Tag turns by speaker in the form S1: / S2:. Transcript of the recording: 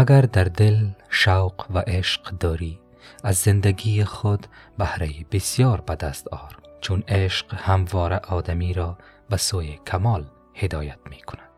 S1: اگر در دل شوق و عشق داری از زندگی خود بهره بسیار به دست آر چون عشق همواره آدمی را به سوی کمال هدایت می کند